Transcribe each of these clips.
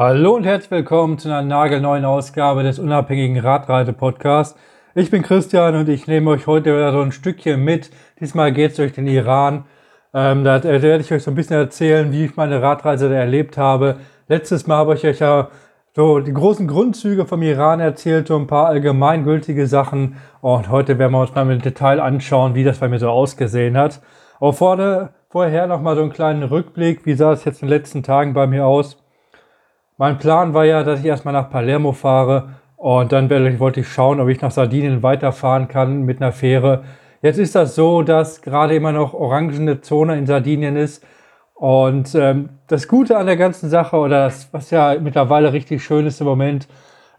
Hallo und herzlich willkommen zu einer nagelneuen Ausgabe des unabhängigen Radreise-Podcasts. Ich bin Christian und ich nehme euch heute wieder so ein Stückchen mit. Diesmal geht es durch den Iran. Ähm, da werde ich euch so ein bisschen erzählen, wie ich meine Radreise da erlebt habe. Letztes Mal habe ich euch ja so die großen Grundzüge vom Iran erzählt, so ein paar allgemeingültige Sachen. Und heute werden wir uns mal im Detail anschauen, wie das bei mir so ausgesehen hat. Aber vorne, vorher nochmal so einen kleinen Rückblick. Wie sah es jetzt in den letzten Tagen bei mir aus? Mein Plan war ja, dass ich erstmal nach Palermo fahre und dann wollte ich schauen, ob ich nach Sardinien weiterfahren kann mit einer Fähre. Jetzt ist das so, dass gerade immer noch orangene Zone in Sardinien ist. Und ähm, das Gute an der ganzen Sache, oder das, was ja mittlerweile richtig schön ist im Moment,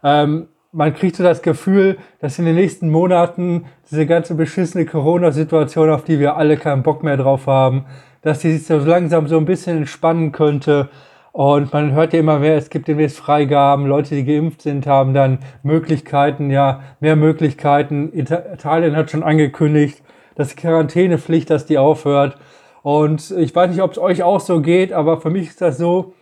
ähm, man kriegt so das Gefühl, dass in den nächsten Monaten diese ganze beschissene Corona-Situation, auf die wir alle keinen Bock mehr drauf haben, dass die sich so langsam so ein bisschen entspannen könnte und man hört ja immer mehr, es gibt demnächst Freigaben, Leute, die geimpft sind, haben dann Möglichkeiten, ja, mehr Möglichkeiten. Italien hat schon angekündigt, dass Quarantänepflicht, dass die aufhört. Und ich weiß nicht, ob es euch auch so geht, aber für mich ist das so,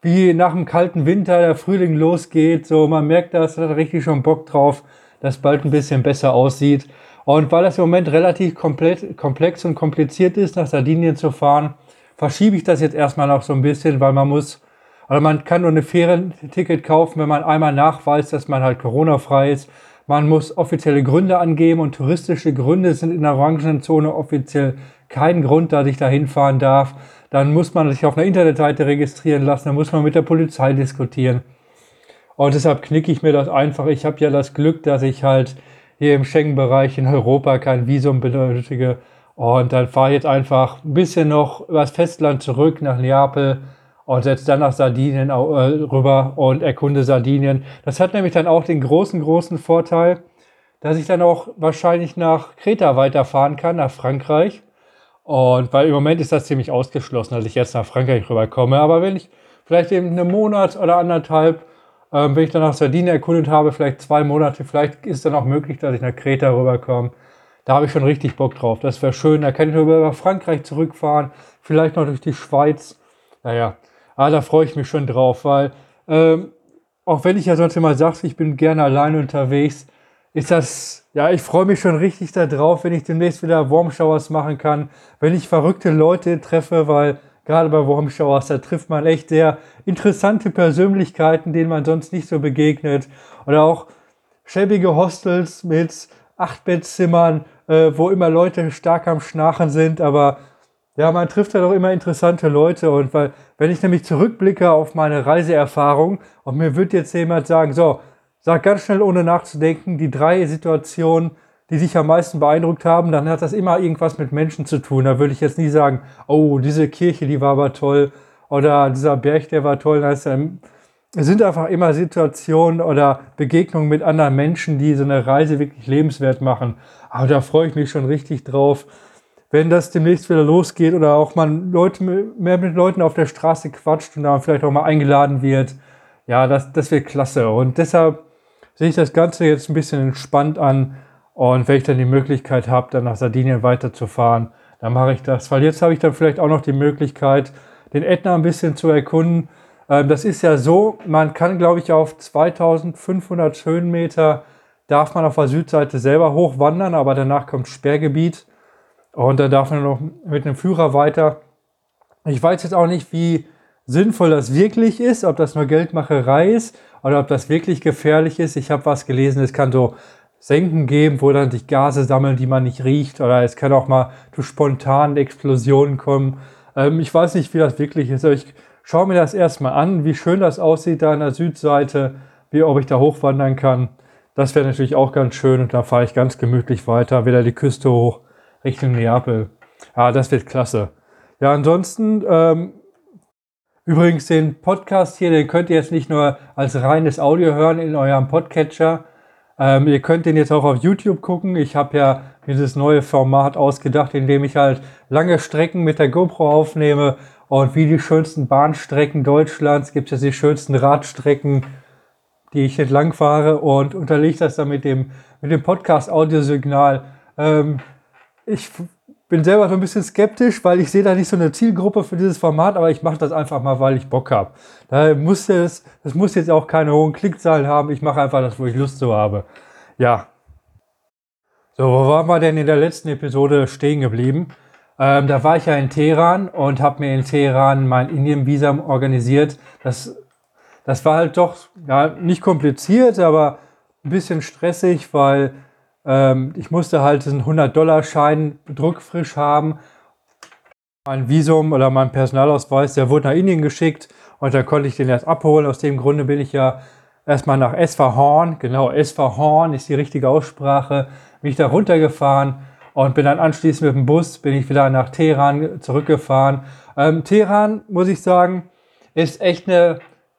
wie nach dem kalten Winter der Frühling losgeht. So, man merkt das, hat richtig schon Bock drauf, dass bald ein bisschen besser aussieht. Und weil das im Moment relativ komplex und kompliziert ist, nach Sardinien zu fahren, verschiebe ich das jetzt erstmal noch so ein bisschen, weil man muss, oder man kann nur eine Ferienticket kaufen, wenn man einmal nachweist, dass man halt Corona-frei ist. Man muss offizielle Gründe angeben und touristische Gründe sind in der Orangenzone offiziell kein Grund, dass ich da hinfahren darf. Dann muss man sich auf einer Internetseite registrieren lassen, dann muss man mit der Polizei diskutieren. Und deshalb knicke ich mir das einfach. Ich habe ja das Glück, dass ich halt hier im Schengen-Bereich in Europa kein Visum benötige. Und dann fahre ich jetzt einfach ein bisschen noch übers Festland zurück nach Neapel und setze dann nach Sardinien äh, rüber und erkunde Sardinien. Das hat nämlich dann auch den großen, großen Vorteil, dass ich dann auch wahrscheinlich nach Kreta weiterfahren kann, nach Frankreich. Und weil im Moment ist das ziemlich ausgeschlossen, dass ich jetzt nach Frankreich rüberkomme. Aber wenn ich vielleicht eben einen Monat oder anderthalb, ähm, wenn ich dann nach Sardinien erkundet habe, vielleicht zwei Monate, vielleicht ist es dann auch möglich, dass ich nach Kreta rüberkomme. Da habe ich schon richtig Bock drauf. Das wäre schön. Da kann ich über Frankreich zurückfahren, vielleicht noch durch die Schweiz. Naja, aber da freue ich mich schon drauf, weil ähm, auch wenn ich ja sonst immer sage, ich bin gerne allein unterwegs, ist das, ja, ich freue mich schon richtig darauf, wenn ich demnächst wieder Warm Showers machen kann, wenn ich verrückte Leute treffe, weil gerade bei Warm Showers, da trifft man echt sehr interessante Persönlichkeiten, denen man sonst nicht so begegnet. Oder auch schäbige Hostels mit Achtbettzimmern, äh, wo immer Leute stark am Schnarchen sind, aber ja, man trifft ja doch immer interessante Leute und weil, wenn ich nämlich zurückblicke auf meine Reiseerfahrung und mir wird jetzt jemand sagen, so, sag ganz schnell ohne nachzudenken, die drei Situationen, die dich am meisten beeindruckt haben, dann hat das immer irgendwas mit Menschen zu tun. Da würde ich jetzt nie sagen, oh, diese Kirche, die war aber toll oder dieser Berg, der war toll. Das sind einfach immer Situationen oder Begegnungen mit anderen Menschen, die so eine Reise wirklich lebenswert machen. Aber da freue ich mich schon richtig drauf, wenn das demnächst wieder losgeht oder auch man Leute, mehr mit Leuten auf der Straße quatscht und da vielleicht auch mal eingeladen wird. Ja, das, das wird klasse. Und deshalb sehe ich das Ganze jetzt ein bisschen entspannt an. Und wenn ich dann die Möglichkeit habe, dann nach Sardinien weiterzufahren, dann mache ich das. Weil jetzt habe ich dann vielleicht auch noch die Möglichkeit, den Ätna ein bisschen zu erkunden. Ähm, das ist ja so, man kann, glaube ich, auf 2500 Höhenmeter darf man auf der Südseite selber hochwandern, aber danach kommt Sperrgebiet und dann darf man noch mit einem Führer weiter. Ich weiß jetzt auch nicht, wie sinnvoll das wirklich ist, ob das nur Geldmacherei ist oder ob das wirklich gefährlich ist. Ich habe was gelesen, es kann so Senken geben, wo dann sich Gase sammeln, die man nicht riecht oder es kann auch mal zu spontanen Explosionen kommen. Ähm, ich weiß nicht, wie das wirklich ist, ich schaue mir das erstmal an, wie schön das aussieht da an der Südseite, wie ob ich da hochwandern kann. Das wäre natürlich auch ganz schön und da fahre ich ganz gemütlich weiter, wieder die Küste hoch Richtung Neapel. Ja, das wird klasse. Ja, ansonsten, ähm, übrigens den Podcast hier, den könnt ihr jetzt nicht nur als reines Audio hören in eurem Podcatcher. Ähm, ihr könnt den jetzt auch auf YouTube gucken. Ich habe ja dieses neue Format ausgedacht, in dem ich halt lange Strecken mit der GoPro aufnehme und wie die schönsten Bahnstrecken Deutschlands gibt es die schönsten Radstrecken die ich entlang fahre und unterlege das dann mit dem, mit dem Podcast-Audiosignal. Ähm, ich bin selber so ein bisschen skeptisch, weil ich sehe da nicht so eine Zielgruppe für dieses Format, aber ich mache das einfach mal, weil ich Bock habe. Da muss das, das muss jetzt auch keine hohen Klickzahlen haben. Ich mache einfach das, wo ich Lust zu habe. Ja. So, wo waren wir denn in der letzten Episode stehen geblieben? Ähm, da war ich ja in Teheran und habe mir in Teheran mein Indien-Visum organisiert. Das, das war halt doch ja, nicht kompliziert, aber ein bisschen stressig, weil ähm, ich musste halt diesen 100-Dollar-Schein druckfrisch haben. Mein Visum oder mein Personalausweis, der wurde nach Indien geschickt und da konnte ich den erst abholen. Aus dem Grunde bin ich ja erstmal nach Esfahan, genau, Esfahan ist die richtige Aussprache, bin ich da runtergefahren und bin dann anschließend mit dem Bus, bin ich wieder nach Teheran zurückgefahren. Ähm, Teheran, muss ich sagen, ist echt eine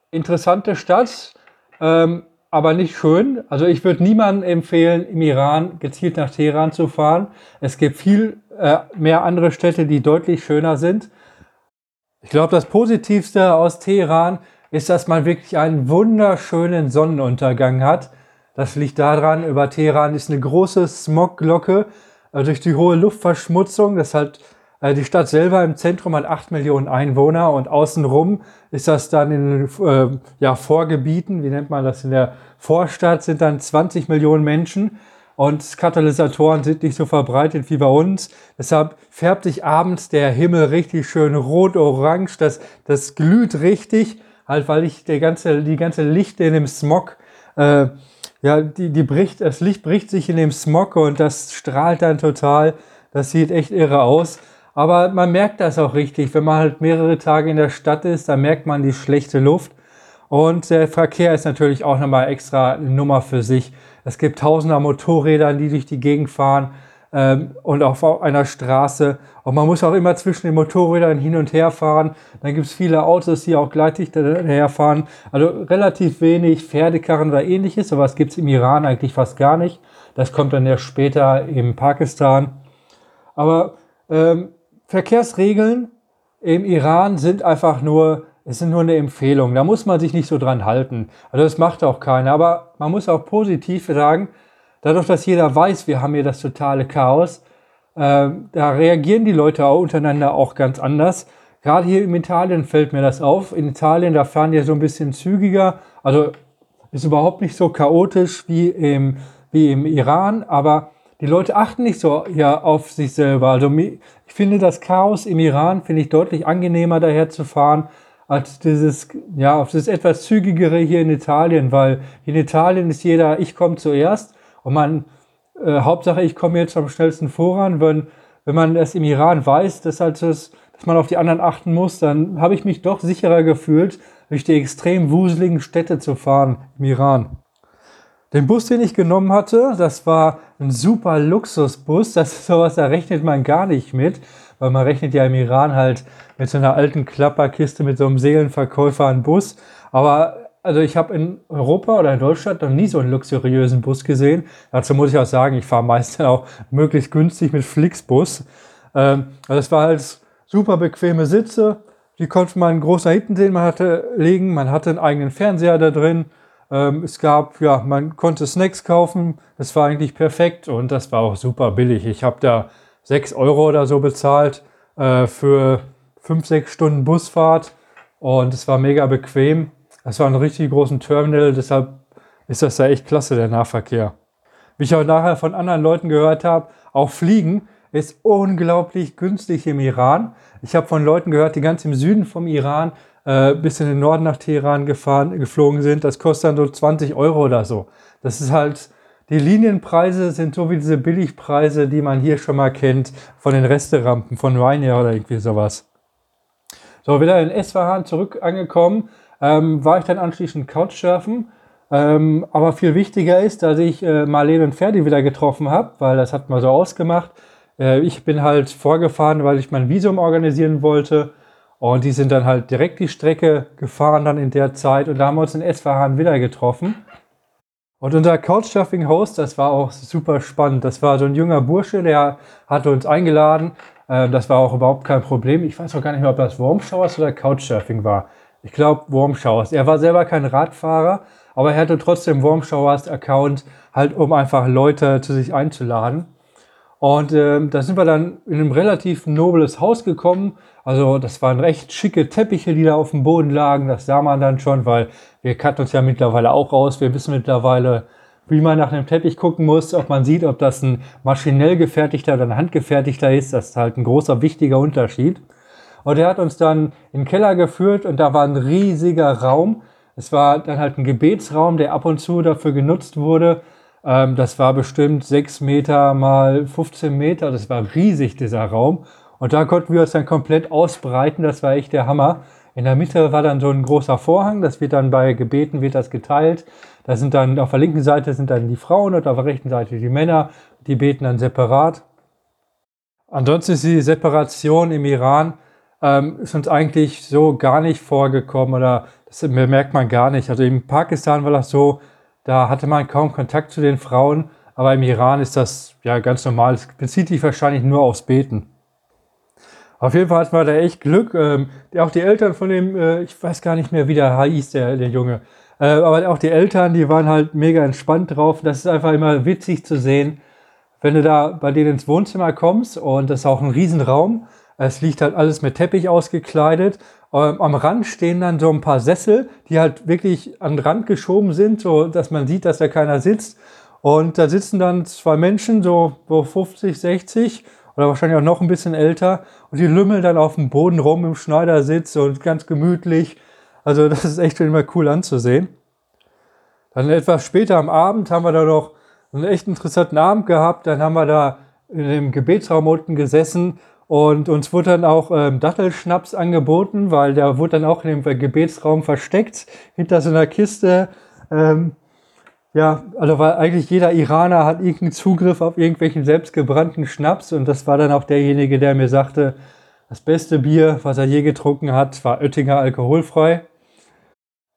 interessante Stadt. Ähm, aber nicht schön. Also ich würde niemandem empfehlen, im Iran gezielt nach Teheran zu fahren. Es gibt viel äh, mehr andere Städte, die deutlich schöner sind. Ich glaube, das Positivste aus Teheran ist, dass man wirklich einen wunderschönen Sonnenuntergang hat. Das liegt daran, über Teheran ist eine große Smogglocke durch die hohe Luftverschmutzung. Das hat äh, die Stadt selber im Zentrum hat 8 Millionen Einwohner und außenrum ist das dann in äh, ja, Vorgebieten, wie nennt man das in der Vorstadt, sind dann 20 Millionen Menschen und Katalysatoren sind nicht so verbreitet wie bei uns. Deshalb färbt sich abends der Himmel richtig schön rot-orange, das, das glüht richtig, halt weil ich der ganze, die ganze Licht in dem Smog äh, ja, die, die bricht, das Licht bricht sich in dem Smog und das strahlt dann total. Das sieht echt irre aus. Aber man merkt das auch richtig, wenn man halt mehrere Tage in der Stadt ist, da merkt man die schlechte Luft. Und der Verkehr ist natürlich auch nochmal extra eine Nummer für sich. Es gibt tausender Motorräder, die durch die Gegend fahren ähm, und auf einer Straße. Und man muss auch immer zwischen den Motorrädern hin und her fahren. Dann gibt es viele Autos, die auch gleichzeitig herfahren. Also relativ wenig Pferdekarren oder ähnliches. Sowas gibt es im Iran eigentlich fast gar nicht. Das kommt dann ja später in Pakistan. Aber ähm, Verkehrsregeln im Iran sind einfach nur, es sind nur eine Empfehlung. Da muss man sich nicht so dran halten. Also das macht auch keiner. Aber man muss auch positiv sagen, dadurch, dass jeder weiß, wir haben hier das totale Chaos, äh, da reagieren die Leute auch untereinander auch ganz anders. Gerade hier in Italien fällt mir das auf. In Italien, da fahren die so ein bisschen zügiger. Also ist überhaupt nicht so chaotisch wie im, wie im Iran, aber die Leute achten nicht so ja, auf sich selber. Also ich finde das Chaos im Iran finde ich deutlich angenehmer daher zu fahren als dieses ja auf das etwas zügigere hier in Italien, weil in Italien ist jeder ich komme zuerst und man äh, Hauptsache ich komme jetzt am schnellsten voran, wenn wenn man das im Iran weiß, dass halt das, dass man auf die anderen achten muss, dann habe ich mich doch sicherer gefühlt, durch die extrem wuseligen Städte zu fahren im Iran. Den Bus, den ich genommen hatte, das war ein super Luxusbus. Das ist sowas, da rechnet man gar nicht mit, weil man rechnet ja im Iran halt mit so einer alten Klapperkiste mit so einem Seelenverkäufer einen Bus. Aber also ich habe in Europa oder in Deutschland noch nie so einen luxuriösen Bus gesehen. Dazu muss ich auch sagen, ich fahre meistens auch möglichst günstig mit Flixbus. Ähm, also das war halt super bequeme Sitze. Die konnte man groß nach hinten sehen, man hatte legen, man hatte einen eigenen Fernseher da drin. Ähm, es gab, ja, man konnte Snacks kaufen. Das war eigentlich perfekt und das war auch super billig. Ich habe da 6 Euro oder so bezahlt äh, für 5, 6 Stunden Busfahrt und es war mega bequem. Es war ein richtig großen Terminal, deshalb ist das ja echt klasse, der Nahverkehr. Wie ich auch nachher von anderen Leuten gehört habe, auch Fliegen ist unglaublich günstig im Iran. Ich habe von Leuten gehört, die ganz im Süden vom Iran äh, bis in den Norden nach Teheran gefahren, geflogen sind. Das kostet dann so 20 Euro oder so. Das ist halt, die Linienpreise sind so wie diese Billigpreise, die man hier schon mal kennt von den Resterampen, von Ryanair oder irgendwie sowas. So, wieder in Esfahan zurück angekommen, ähm, war ich dann anschließend Couchsurfen. Ähm, aber viel wichtiger ist, dass ich äh, Marlene und Ferdi wieder getroffen habe, weil das hat man so ausgemacht. Äh, ich bin halt vorgefahren, weil ich mein Visum organisieren wollte. Und die sind dann halt direkt die Strecke gefahren dann in der Zeit und da haben wir uns in Esfahan wieder getroffen. Und unser Couchsurfing-Host, das war auch super spannend. Das war so ein junger Bursche, der hatte uns eingeladen. Ähm, das war auch überhaupt kein Problem. Ich weiß auch gar nicht mehr, ob das Warmshowers oder Couchsurfing war. Ich glaube Warmshowers. Er war selber kein Radfahrer, aber er hatte trotzdem Warmshowers Account, halt um einfach Leute zu sich einzuladen. Und äh, da sind wir dann in ein relativ nobles Haus gekommen. Also das waren recht schicke Teppiche, die da auf dem Boden lagen. Das sah man dann schon, weil wir kannten uns ja mittlerweile auch raus. Wir wissen mittlerweile, wie man nach einem Teppich gucken muss, ob man sieht, ob das ein maschinell gefertigter oder ein handgefertigter ist. Das ist halt ein großer, wichtiger Unterschied. Und er hat uns dann in den Keller geführt und da war ein riesiger Raum. Es war dann halt ein Gebetsraum, der ab und zu dafür genutzt wurde. Ähm, das war bestimmt sechs Meter mal 15 Meter. Das war riesig, dieser Raum. Und da konnten wir uns dann komplett ausbreiten. Das war echt der Hammer. In der Mitte war dann so ein großer Vorhang. Das wird dann bei Gebeten wird das geteilt. Da sind dann auf der linken Seite sind dann die Frauen und auf der rechten Seite die Männer. Die beten dann separat. Ansonsten ist die Separation im Iran ähm, ist uns eigentlich so gar nicht vorgekommen oder das merkt man gar nicht. Also in Pakistan war das so, da hatte man kaum Kontakt zu den Frauen, aber im Iran ist das ja ganz normal. Es bezieht sich wahrscheinlich nur aufs Beten. Auf jeden Fall hatten wir da echt Glück. Ähm, auch die Eltern von dem, äh, ich weiß gar nicht mehr, wie der hieß, der, der Junge. Äh, aber auch die Eltern, die waren halt mega entspannt drauf. Das ist einfach immer witzig zu sehen, wenn du da bei denen ins Wohnzimmer kommst und das ist auch ein Riesenraum. Es liegt halt alles mit Teppich ausgekleidet. Ähm, am Rand stehen dann so ein paar Sessel, die halt wirklich an den Rand geschoben sind, so dass man sieht, dass da keiner sitzt. Und da sitzen dann zwei Menschen, so, so 50, 60 oder wahrscheinlich auch noch ein bisschen älter. Und die lümmeln dann auf dem Boden rum im Schneidersitz und ganz gemütlich. Also das ist echt immer cool anzusehen. Dann etwas später am Abend haben wir da noch einen echt interessanten Abend gehabt. Dann haben wir da in dem Gebetsraum unten gesessen und uns wurde dann auch ähm, Dattelschnaps angeboten, weil der wurde dann auch in dem Gebetsraum versteckt, hinter so einer Kiste. Ähm, ja, also weil eigentlich jeder Iraner hat irgendeinen Zugriff auf irgendwelchen selbstgebrannten Schnaps und das war dann auch derjenige, der mir sagte, das beste Bier, was er je getrunken hat, war Oettinger alkoholfrei.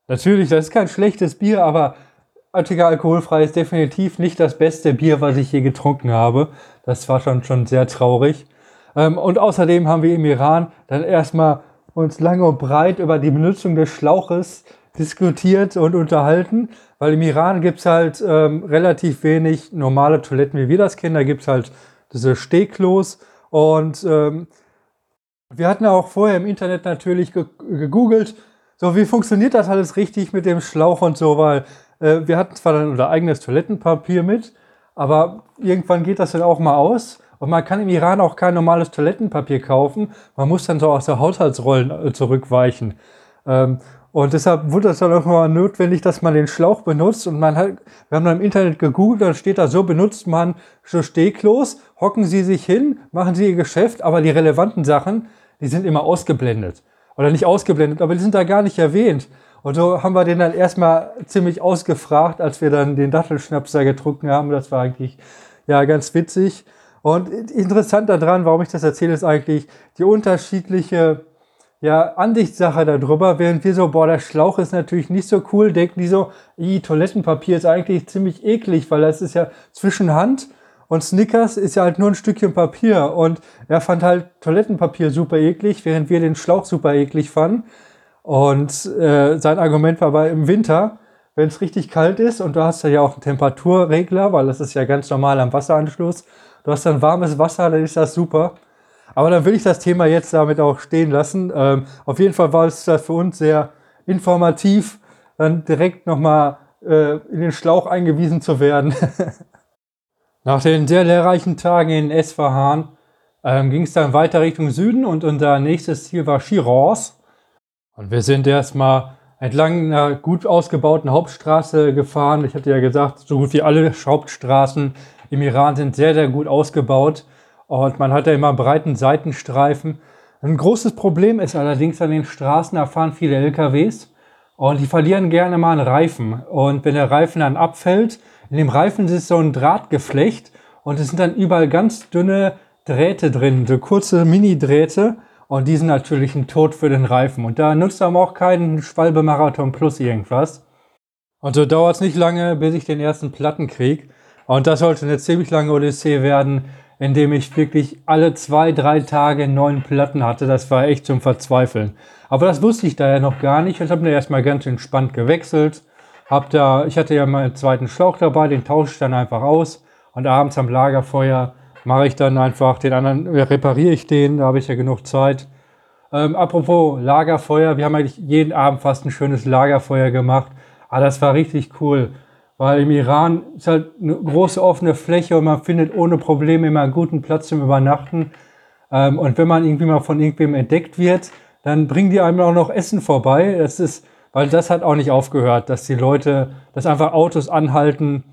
Natürlich, das ist kein schlechtes Bier, aber Oettinger alkoholfrei ist definitiv nicht das beste Bier, was ich je getrunken habe. Das war schon, schon sehr traurig. Ähm, und außerdem haben wir im Iran dann erstmal uns lange und breit über die Benutzung des Schlauches diskutiert und unterhalten, weil im Iran gibt es halt ähm, relativ wenig normale Toiletten, wie wir das kennen. Da gibt es halt diese Stehklos und ähm, wir hatten auch vorher im Internet natürlich gegoogelt, so wie funktioniert das alles richtig mit dem Schlauch und so, weil äh, wir hatten zwar dann unser eigenes Toilettenpapier mit, aber irgendwann geht das dann auch mal aus und man kann im Iran auch kein normales Toilettenpapier kaufen. Man muss dann so aus der Haushaltsrollen äh, zurückweichen. Ähm, und deshalb wurde es dann auch mal notwendig, dass man den Schlauch benutzt. Und man hat, wir haben dann im Internet gegoogelt, dann steht da, so benutzt man so Stehklos, hocken Sie sich hin, machen Sie Ihr Geschäft, aber die relevanten Sachen, die sind immer ausgeblendet. Oder nicht ausgeblendet, aber die sind da gar nicht erwähnt. Und so haben wir den dann erstmal ziemlich ausgefragt, als wir dann den Dattelschnaps da getrunken haben. Das war eigentlich ja ganz witzig. Und interessant daran, warum ich das erzähle, ist eigentlich die unterschiedliche ja, Ansichtssache darüber. Während wir so, boah, der Schlauch ist natürlich nicht so cool, denken die so, i, Toilettenpapier ist eigentlich ziemlich eklig, weil das ist ja zwischen Hand und Snickers ist ja halt nur ein Stückchen Papier. Und er fand halt Toilettenpapier super eklig, während wir den Schlauch super eklig fanden. Und äh, sein Argument war aber im Winter, wenn es richtig kalt ist und du hast ja auch einen Temperaturregler, weil das ist ja ganz normal am Wasseranschluss, du hast dann warmes Wasser, dann ist das super. Aber dann will ich das Thema jetzt damit auch stehen lassen. Ähm, auf jeden Fall war es für uns sehr informativ, dann direkt nochmal äh, in den Schlauch eingewiesen zu werden. Nach den sehr lehrreichen Tagen in Esfahan ähm, ging es dann weiter Richtung Süden und unser nächstes Ziel war Shiraz. Und wir sind erstmal entlang einer gut ausgebauten Hauptstraße gefahren. Ich hatte ja gesagt, so gut wie alle Hauptstraßen im Iran sind sehr, sehr gut ausgebaut und man hat ja immer breiten Seitenstreifen. Ein großes Problem ist allerdings an den Straßen, da fahren viele LKWs und die verlieren gerne mal einen Reifen. Und wenn der Reifen dann abfällt, in dem Reifen ist so ein Drahtgeflecht und es sind dann überall ganz dünne Drähte drin, so kurze Mini-Drähte. Und die sind natürlich ein Tod für den Reifen. Und da nutzt aber auch keinen Schwalbe Marathon Plus irgendwas. Und so dauert es nicht lange, bis ich den ersten Platten kriege. Und das sollte eine ziemlich lange Odyssee werden, indem ich wirklich alle zwei, drei Tage neun Platten hatte. Das war echt zum Verzweifeln. Aber das wusste ich da ja noch gar nicht. Ich habe mir erstmal ganz entspannt gewechselt. Hab da, ich hatte ja meinen zweiten Schlauch dabei, den tausche ich dann einfach aus. Und abends am Lagerfeuer mache ich dann einfach den anderen, repariere ich den, da habe ich ja genug Zeit. Ähm, apropos Lagerfeuer, wir haben eigentlich jeden Abend fast ein schönes Lagerfeuer gemacht. Aber das war richtig cool, weil im Iran ist halt eine große offene Fläche und man findet ohne Probleme immer einen guten Platz zum Übernachten. Ähm, und wenn man irgendwie mal von irgendwem entdeckt wird, dann bringen die einem auch noch Essen vorbei. Das ist, weil das hat auch nicht aufgehört, dass die Leute, dass einfach Autos anhalten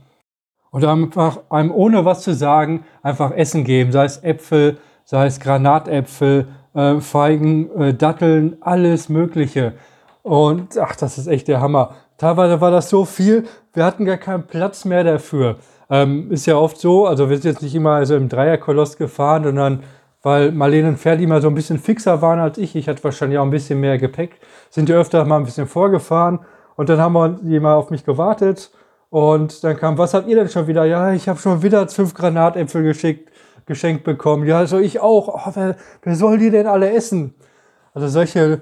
und einfach einem ohne was zu sagen einfach Essen geben, sei es Äpfel, sei es Granatäpfel, äh, Feigen, äh, Datteln, alles Mögliche. Und ach, das ist echt der Hammer. Teilweise war das so viel, wir hatten gar keinen Platz mehr dafür. Ähm, ist ja oft so, also wir sind jetzt nicht immer also im Dreierkoloss gefahren, sondern weil Marlene und Ferdi mal so ein bisschen fixer waren als ich, ich hatte wahrscheinlich auch ein bisschen mehr Gepäck, sind die öfter mal ein bisschen vorgefahren und dann haben wir jemand auf mich gewartet und dann kam, was habt ihr denn schon wieder? Ja, ich habe schon wieder fünf Granatäpfel geschickt, geschenkt bekommen. Ja, so ich auch. Oh, wer, wer soll die denn alle essen? Also solche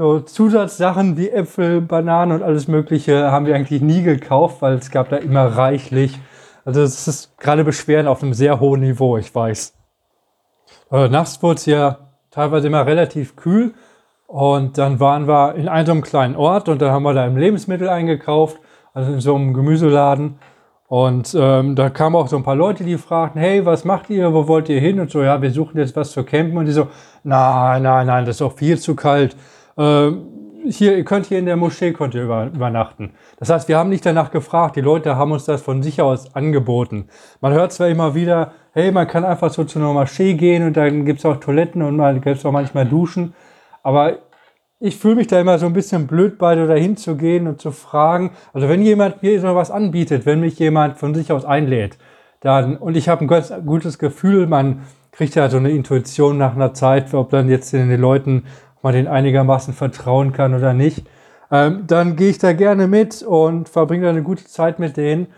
so Zusatzsachen wie Äpfel, Bananen und alles Mögliche haben wir eigentlich nie gekauft, weil es gab da immer reichlich. Also es ist gerade Beschweren auf einem sehr hohen Niveau, ich weiß. Aber nachts wurde es ja teilweise immer relativ kühl und dann waren wir in einem kleinen Ort und dann haben wir da im Lebensmittel eingekauft also in so einem Gemüseladen. Und ähm, da kamen auch so ein paar Leute, die fragten, hey, was macht ihr, wo wollt ihr hin? Und so, ja, wir suchen jetzt was zu campen. Und die so, nein, nein, nein, das ist doch viel zu kalt. Ähm, hier, ihr könnt hier in der Moschee könnt ihr über, übernachten. Das heißt, wir haben nicht danach gefragt, die Leute haben uns das von sich aus angeboten. Man hört zwar immer wieder, hey, man kann einfach so zu einer Moschee gehen und dann gibt es auch Toiletten und man gibt auch manchmal Duschen, aber ich fühle mich da immer so ein bisschen blöd bei, da hinzugehen und zu fragen. Also wenn jemand mir so was anbietet, wenn mich jemand von sich aus einlädt, dann, und ich habe ein ganz gutes Gefühl, man kriegt ja so eine Intuition nach einer Zeit, ob dann jetzt den Leuten man den einigermaßen vertrauen kann oder nicht, ähm, dann gehe ich da gerne mit und verbringe eine gute Zeit mit denen.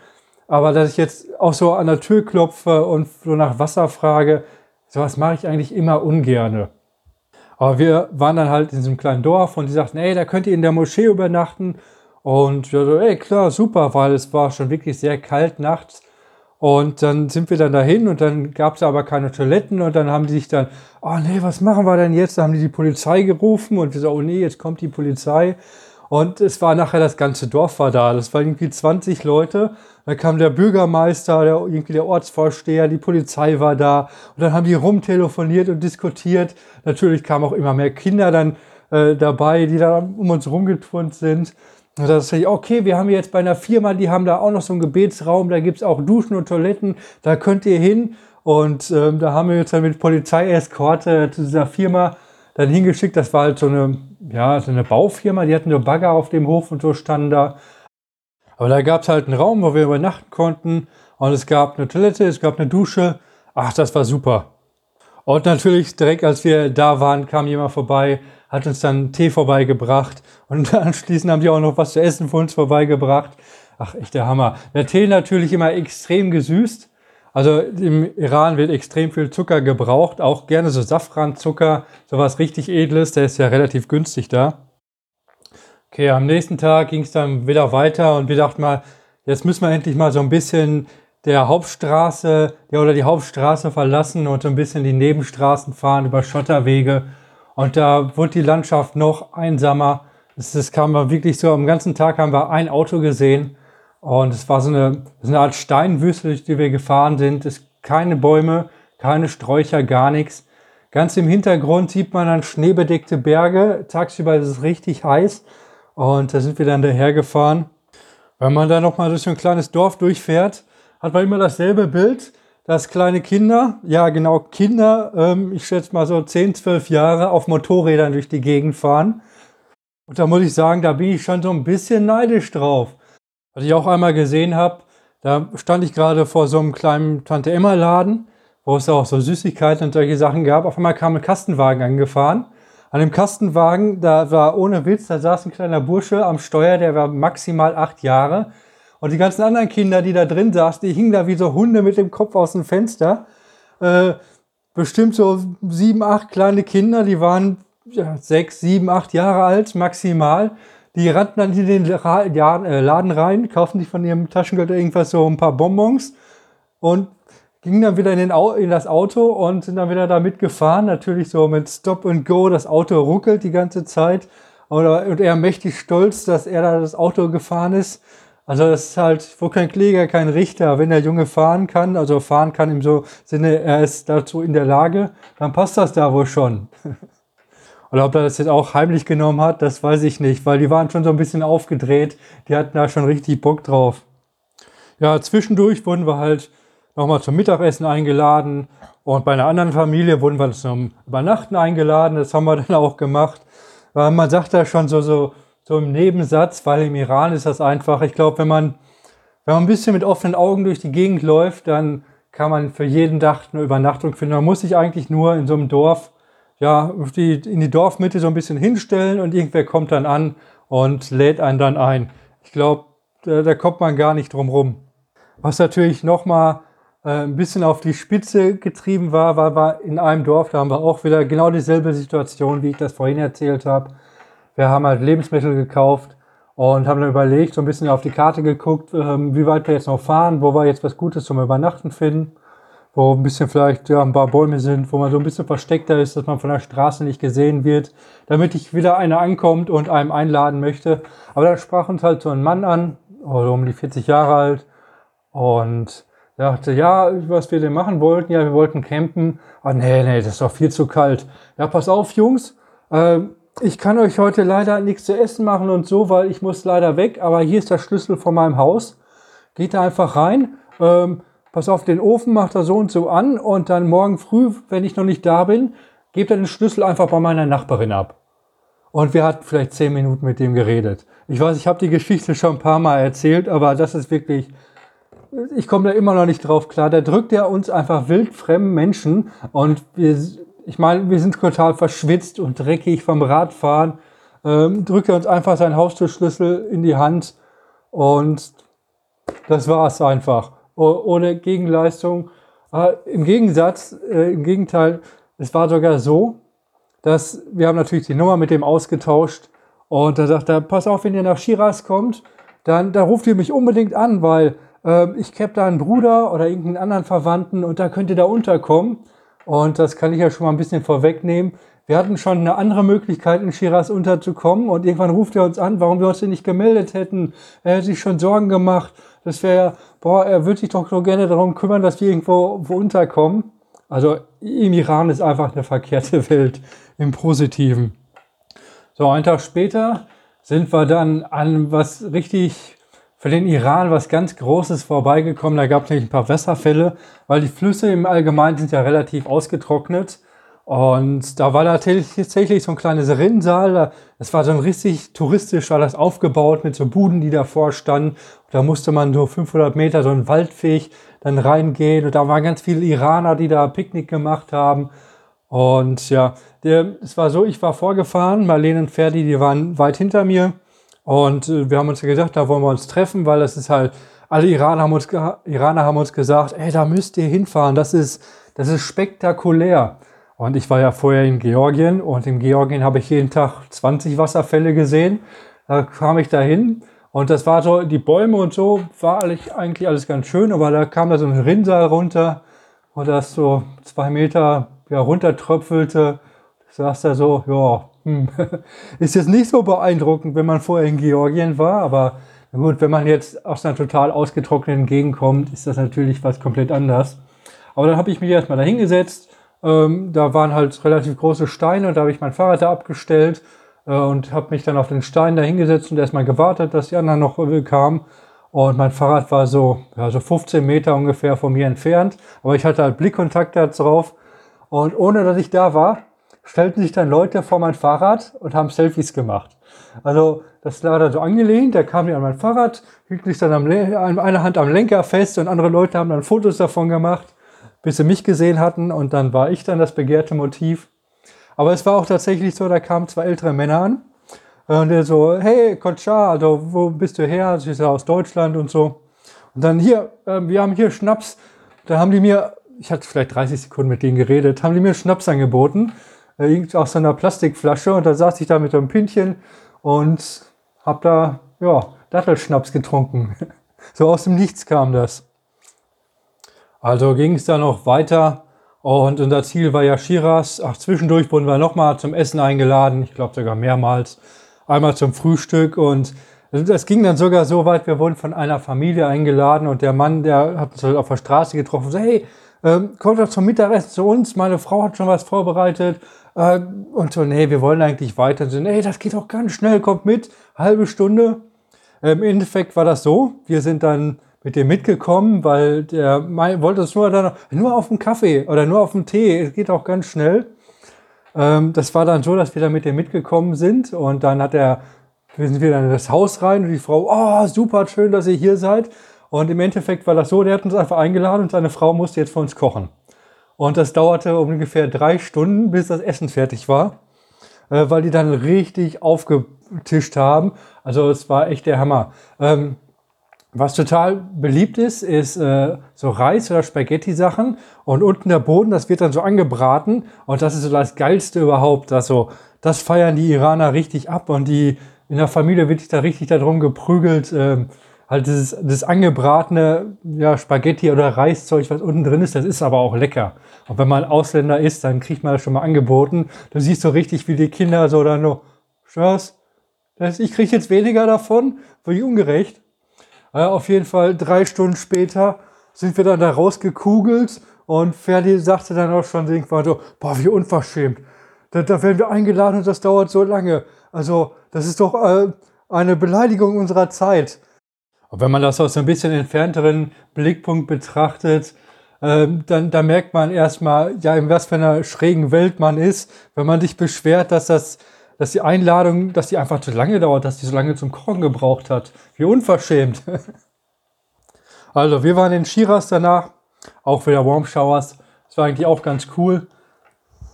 Aber dass ich jetzt auch so an der Tür klopfe und so nach Wasser frage, sowas mache ich eigentlich immer ungerne. Aber wir waren dann halt in diesem kleinen Dorf und die sagten, ey, da könnt ihr in der Moschee übernachten. Und ja, so, ey, klar, super, weil es war schon wirklich sehr kalt nachts. Und dann sind wir dann dahin und dann gab es aber keine Toiletten und dann haben die sich dann, oh nee, was machen wir denn jetzt? Da haben die die Polizei gerufen und wir so, oh nee, jetzt kommt die Polizei. Und es war nachher das ganze Dorf war da. Das waren irgendwie 20 Leute. Dann kam der Bürgermeister, der, irgendwie der Ortsvorsteher, die Polizei war da. Und dann haben die rumtelefoniert und diskutiert. Natürlich kamen auch immer mehr Kinder dann äh, dabei, die da um uns rumgeturnt sind. Und da sage ich, okay, wir haben jetzt bei einer Firma, die haben da auch noch so einen Gebetsraum, da gibt es auch Duschen und Toiletten, da könnt ihr hin. Und ähm, da haben wir jetzt dann mit Polizeieskorte zu dieser Firma dann hingeschickt. Das war halt so eine, ja, so eine Baufirma, die hatten nur Bagger auf dem Hof und so standen da. Aber da gab es halt einen Raum, wo wir übernachten konnten. Und es gab eine Toilette, es gab eine Dusche. Ach, das war super. Und natürlich direkt als wir da waren, kam jemand vorbei, hat uns dann Tee vorbeigebracht. Und anschließend haben die auch noch was zu essen für uns vorbeigebracht. Ach, echt der Hammer. Der Tee natürlich immer extrem gesüßt. Also im Iran wird extrem viel Zucker gebraucht, auch gerne so Safranzucker, sowas richtig Edles, der ist ja relativ günstig da. Okay, am nächsten Tag ging es dann wieder weiter und wir dachten mal, jetzt müssen wir endlich mal so ein bisschen der Hauptstraße ja, oder die Hauptstraße verlassen und so ein bisschen die Nebenstraßen fahren über Schotterwege. Und da wurde die Landschaft noch einsamer. Es kam wirklich so, am ganzen Tag haben wir ein Auto gesehen und es war so eine, so eine Art Steinwüste, durch die wir gefahren sind. Es keine Bäume, keine Sträucher, gar nichts. Ganz im Hintergrund sieht man dann schneebedeckte Berge. Tagsüber ist es richtig heiß. Und da sind wir dann dahergefahren. Wenn man da nochmal durch so ein kleines Dorf durchfährt, hat man immer dasselbe Bild, dass kleine Kinder, ja genau Kinder, ähm, ich schätze mal so 10, 12 Jahre, auf Motorrädern durch die Gegend fahren. Und da muss ich sagen, da bin ich schon so ein bisschen neidisch drauf. Was ich auch einmal gesehen habe, da stand ich gerade vor so einem kleinen Tante-Emma-Laden, wo es auch so Süßigkeiten und solche Sachen gab. Auf einmal kam ein Kastenwagen angefahren. An dem Kastenwagen, da war ohne Witz, da saß ein kleiner Bursche am Steuer, der war maximal acht Jahre. Und die ganzen anderen Kinder, die da drin saßen, die hingen da wie so Hunde mit dem Kopf aus dem Fenster. Äh, bestimmt so sieben, acht kleine Kinder, die waren ja, sechs, sieben, acht Jahre alt maximal. Die rannten dann in den äh, Laden rein, kauften sich von ihrem Taschengeld irgendwas so ein paar Bonbons und gingen dann wieder in, den Au in das Auto und sind dann wieder da mitgefahren. Natürlich so mit Stop and Go. Das Auto ruckelt die ganze Zeit. Und er mächtig stolz, dass er da das Auto gefahren ist. Also das ist halt, wo kein Kläger, kein Richter. Wenn der Junge fahren kann, also fahren kann im so Sinne, er ist dazu in der Lage, dann passt das da wohl schon. Oder ob er das jetzt auch heimlich genommen hat, das weiß ich nicht, weil die waren schon so ein bisschen aufgedreht. Die hatten da schon richtig Bock drauf. Ja, zwischendurch wurden wir halt nochmal zum Mittagessen eingeladen und bei einer anderen Familie wurden wir zum Übernachten eingeladen. Das haben wir dann auch gemacht. Weil man sagt da schon so, so, so im Nebensatz, weil im Iran ist das einfach. Ich glaube, wenn man, wenn man ein bisschen mit offenen Augen durch die Gegend läuft, dann kann man für jeden Tag eine Übernachtung finden. Man muss sich eigentlich nur in so einem Dorf, ja, die, in die Dorfmitte so ein bisschen hinstellen und irgendwer kommt dann an und lädt einen dann ein. Ich glaube, da, da kommt man gar nicht drum rum. Was natürlich nochmal äh, ein bisschen auf die Spitze getrieben war, war, war in einem Dorf, da haben wir auch wieder genau dieselbe Situation, wie ich das vorhin erzählt habe. Wir haben halt Lebensmittel gekauft und haben dann überlegt, so ein bisschen auf die Karte geguckt, ähm, wie weit wir jetzt noch fahren, wo wir jetzt was Gutes zum Übernachten finden, wo ein bisschen vielleicht ja, ein paar Bäume sind, wo man so ein bisschen versteckter ist, dass man von der Straße nicht gesehen wird, damit ich wieder einer ankommt und einem einladen möchte. Aber dann sprach uns halt so ein Mann an, oder um die 40 Jahre alt, und dachte, ja, was wir denn machen wollten, ja, wir wollten campen. Ah, nee, nee, das ist doch viel zu kalt. Ja, pass auf, Jungs, äh, ich kann euch heute leider nichts zu essen machen und so, weil ich muss leider weg, aber hier ist der Schlüssel von meinem Haus. Geht da einfach rein, ähm, pass auf, den Ofen macht er so und so an und dann morgen früh, wenn ich noch nicht da bin, gebt er den Schlüssel einfach bei meiner Nachbarin ab. Und wir hatten vielleicht zehn Minuten mit dem geredet. Ich weiß, ich habe die Geschichte schon ein paar Mal erzählt, aber das ist wirklich ich komme da immer noch nicht drauf klar. Da drückt er uns einfach wildfremden Menschen und wir, ich meine, wir sind total verschwitzt und dreckig vom Radfahren. Ähm, drückt er uns einfach seinen Haustürschlüssel in die Hand und das war es einfach. ohne Gegenleistung. Äh, Im Gegensatz, äh, im Gegenteil, es war sogar so, dass wir haben natürlich die Nummer mit dem ausgetauscht und da sagt er, pass auf, wenn ihr nach Shiraz kommt, dann da ruft ihr mich unbedingt an, weil äh, ich habe da einen Bruder oder irgendeinen anderen Verwandten und da könnt ihr da unterkommen. Und das kann ich ja schon mal ein bisschen vorwegnehmen. Wir hatten schon eine andere Möglichkeit, in Shiraz unterzukommen und irgendwann ruft er uns an, warum wir uns denn nicht gemeldet hätten. Er hätte sich schon Sorgen gemacht. Das wäre, boah, er würde sich doch so gerne darum kümmern, dass wir irgendwo wo unterkommen. Also im Iran ist einfach eine verkehrte Welt im Positiven. So, einen Tag später sind wir dann an was richtig für den Iran was ganz Großes vorbeigekommen. Da gab es nämlich ein paar Wässerfälle, weil die Flüsse im Allgemeinen sind ja relativ ausgetrocknet. Und da war da tatsächlich so ein kleines Rinnsal. Das war so ein richtig touristisch, war das aufgebaut mit so Buden, die davor standen. Da musste man so 500 Meter so einen Waldweg dann reingehen. Und da waren ganz viele Iraner, die da Picknick gemacht haben. Und ja, der, es war so, ich war vorgefahren, Marlene und Ferdi, die waren weit hinter mir. Und äh, wir haben uns gesagt, da wollen wir uns treffen, weil das ist halt, alle Iraner haben uns, Iraner haben uns gesagt, ey, da müsst ihr hinfahren, das ist, das ist spektakulär. Und ich war ja vorher in Georgien und in Georgien habe ich jeden Tag 20 Wasserfälle gesehen. Da kam ich dahin und das war so, die Bäume und so war eigentlich alles ganz schön, aber da kam da so ein Rinnsal runter und das so zwei Meter ja, runtertröpfelte. Da saß da so, ja, hm. Ist jetzt nicht so beeindruckend, wenn man vorher in Georgien war, aber gut, wenn man jetzt aus einer total ausgetrockneten Gegend kommt, ist das natürlich was komplett anders. Aber dann habe ich mich erstmal da hingesetzt. Ähm, da waren halt relativ große Steine und da habe ich mein Fahrrad da abgestellt äh, und habe mich dann auf den Stein da hingesetzt und erstmal gewartet, dass die anderen noch äh, kamen. Und mein Fahrrad war so, ja, so 15 Meter ungefähr von mir entfernt. Aber ich hatte halt Blickkontakt da drauf. Und ohne dass ich da war, stellten sich dann Leute vor mein Fahrrad und haben Selfies gemacht. Also das war da so angelehnt, der kam mir an mein Fahrrad, hielt sich dann am an einer Hand am Lenker fest und andere Leute haben dann Fotos davon gemacht, bis sie mich gesehen hatten und dann war ich dann das begehrte Motiv. Aber es war auch tatsächlich so, da kamen zwei ältere Männer an und der so, hey Kotscha, also wo bist du her? Also ich sah aus Deutschland und so. Und dann hier, äh, wir haben hier Schnaps. Da haben die mir, ich hatte vielleicht 30 Sekunden mit denen geredet, haben die mir Schnaps angeboten äh, aus so einer Plastikflasche und da saß ich da mit einem Pünktchen und hab da, ja, Dattelschnaps getrunken. so aus dem Nichts kam das. Also ging es dann noch weiter und unser Ziel war ja Shiraz. Ach, zwischendurch wurden wir nochmal zum Essen eingeladen, ich glaube sogar mehrmals. Einmal zum Frühstück und das ging dann sogar so weit, wir wurden von einer Familie eingeladen und der Mann, der hat uns halt auf der Straße getroffen und so, hey, ähm, kommt doch zum Mittagessen zu uns, meine Frau hat schon was vorbereitet. Äh, und so, nee, wir wollen eigentlich weiter. Und so, nee, das geht doch ganz schnell, kommt mit, halbe Stunde. Im Endeffekt war das so. Wir sind dann mit dem mitgekommen, weil der mein, wollte es nur dann nur auf dem Kaffee oder nur auf dem Tee. Es geht auch ganz schnell. Ähm, das war dann so, dass wir dann mit dem mitgekommen sind und dann hat er, wir sind wieder in das Haus rein und die Frau, oh super schön, dass ihr hier seid. Und im Endeffekt war das so, der hat uns einfach eingeladen und seine Frau musste jetzt für uns kochen. Und das dauerte ungefähr drei Stunden, bis das Essen fertig war, äh, weil die dann richtig aufgetischt haben. Also es war echt der Hammer. Ähm, was total beliebt ist, ist äh, so Reis- oder Spaghetti-Sachen. Und unten der Boden, das wird dann so angebraten. Und das ist so das Geilste überhaupt. Also, das feiern die Iraner richtig ab. Und die in der Familie wird sich da richtig darum geprügelt, äh, halt dieses, das angebratene ja, Spaghetti oder Reiszeug, was unten drin ist, das ist aber auch lecker. Und wenn man Ausländer ist, dann kriegt man das schon mal angeboten. Du siehst so richtig, wie die Kinder so dann nur, was? Das, ich kriege jetzt weniger davon, wie ungerecht. Ja, auf jeden Fall drei Stunden später sind wir dann da rausgekugelt und Ferdi sagte dann auch schon irgendwann so, boah, wie unverschämt. Da, da werden wir eingeladen und das dauert so lange. Also, das ist doch äh, eine Beleidigung unserer Zeit. Und wenn man das aus ein bisschen entfernteren Blickpunkt betrachtet, äh, dann da merkt man erstmal, ja, in was für einer schrägen Welt man ist, wenn man sich beschwert, dass das dass die Einladung, dass die einfach zu lange dauert, dass die so lange zum Kochen gebraucht hat. Wie unverschämt. also, wir waren in Shiraz danach, auch wieder Warm Showers. Das war eigentlich auch ganz cool.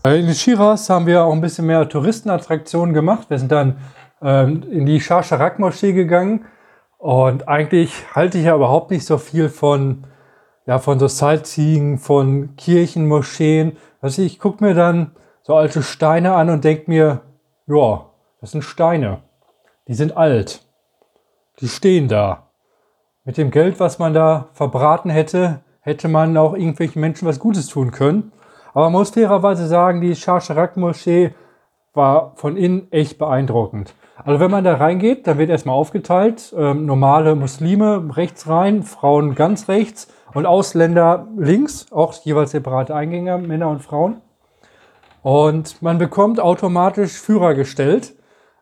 Äh, in Shiraz haben wir auch ein bisschen mehr Touristenattraktionen gemacht. Wir sind dann ähm, in die Shah Sharak Moschee gegangen. Und eigentlich halte ich ja überhaupt nicht so viel von, ja, von so Sightseeing, von Kirchen, Moscheen. Also ich gucke mir dann so alte Steine an und denke mir, ja, das sind Steine. Die sind alt. Die stehen da. Mit dem Geld, was man da verbraten hätte, hätte man auch irgendwelchen Menschen was Gutes tun können. Aber man muss fairerweise sagen, die Shasharak-Moschee war von innen echt beeindruckend. Also wenn man da reingeht, dann wird erstmal aufgeteilt. Ähm, normale Muslime rechts rein, Frauen ganz rechts und Ausländer links, auch jeweils separate Eingänge, Männer und Frauen. Und man bekommt automatisch Führer gestellt.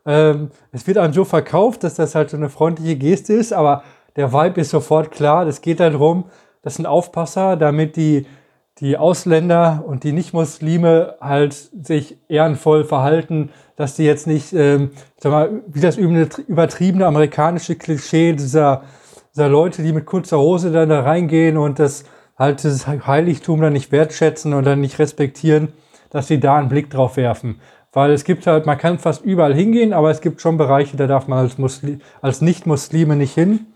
Ähm, es wird einem so verkauft, dass das halt so eine freundliche Geste ist, aber der Vibe ist sofort klar. Es geht darum, das sind Aufpasser, damit die, die Ausländer und die Nicht-Muslime halt sich ehrenvoll verhalten, dass die jetzt nicht, ähm, sag mal, wie das übertriebene amerikanische Klischee dieser, dieser Leute, die mit kurzer Hose dann da reingehen und das halt das Heiligtum dann nicht wertschätzen und dann nicht respektieren dass sie da einen Blick drauf werfen. Weil es gibt halt, man kann fast überall hingehen, aber es gibt schon Bereiche, da darf man als, Muslim, als Nicht-Muslime nicht hin.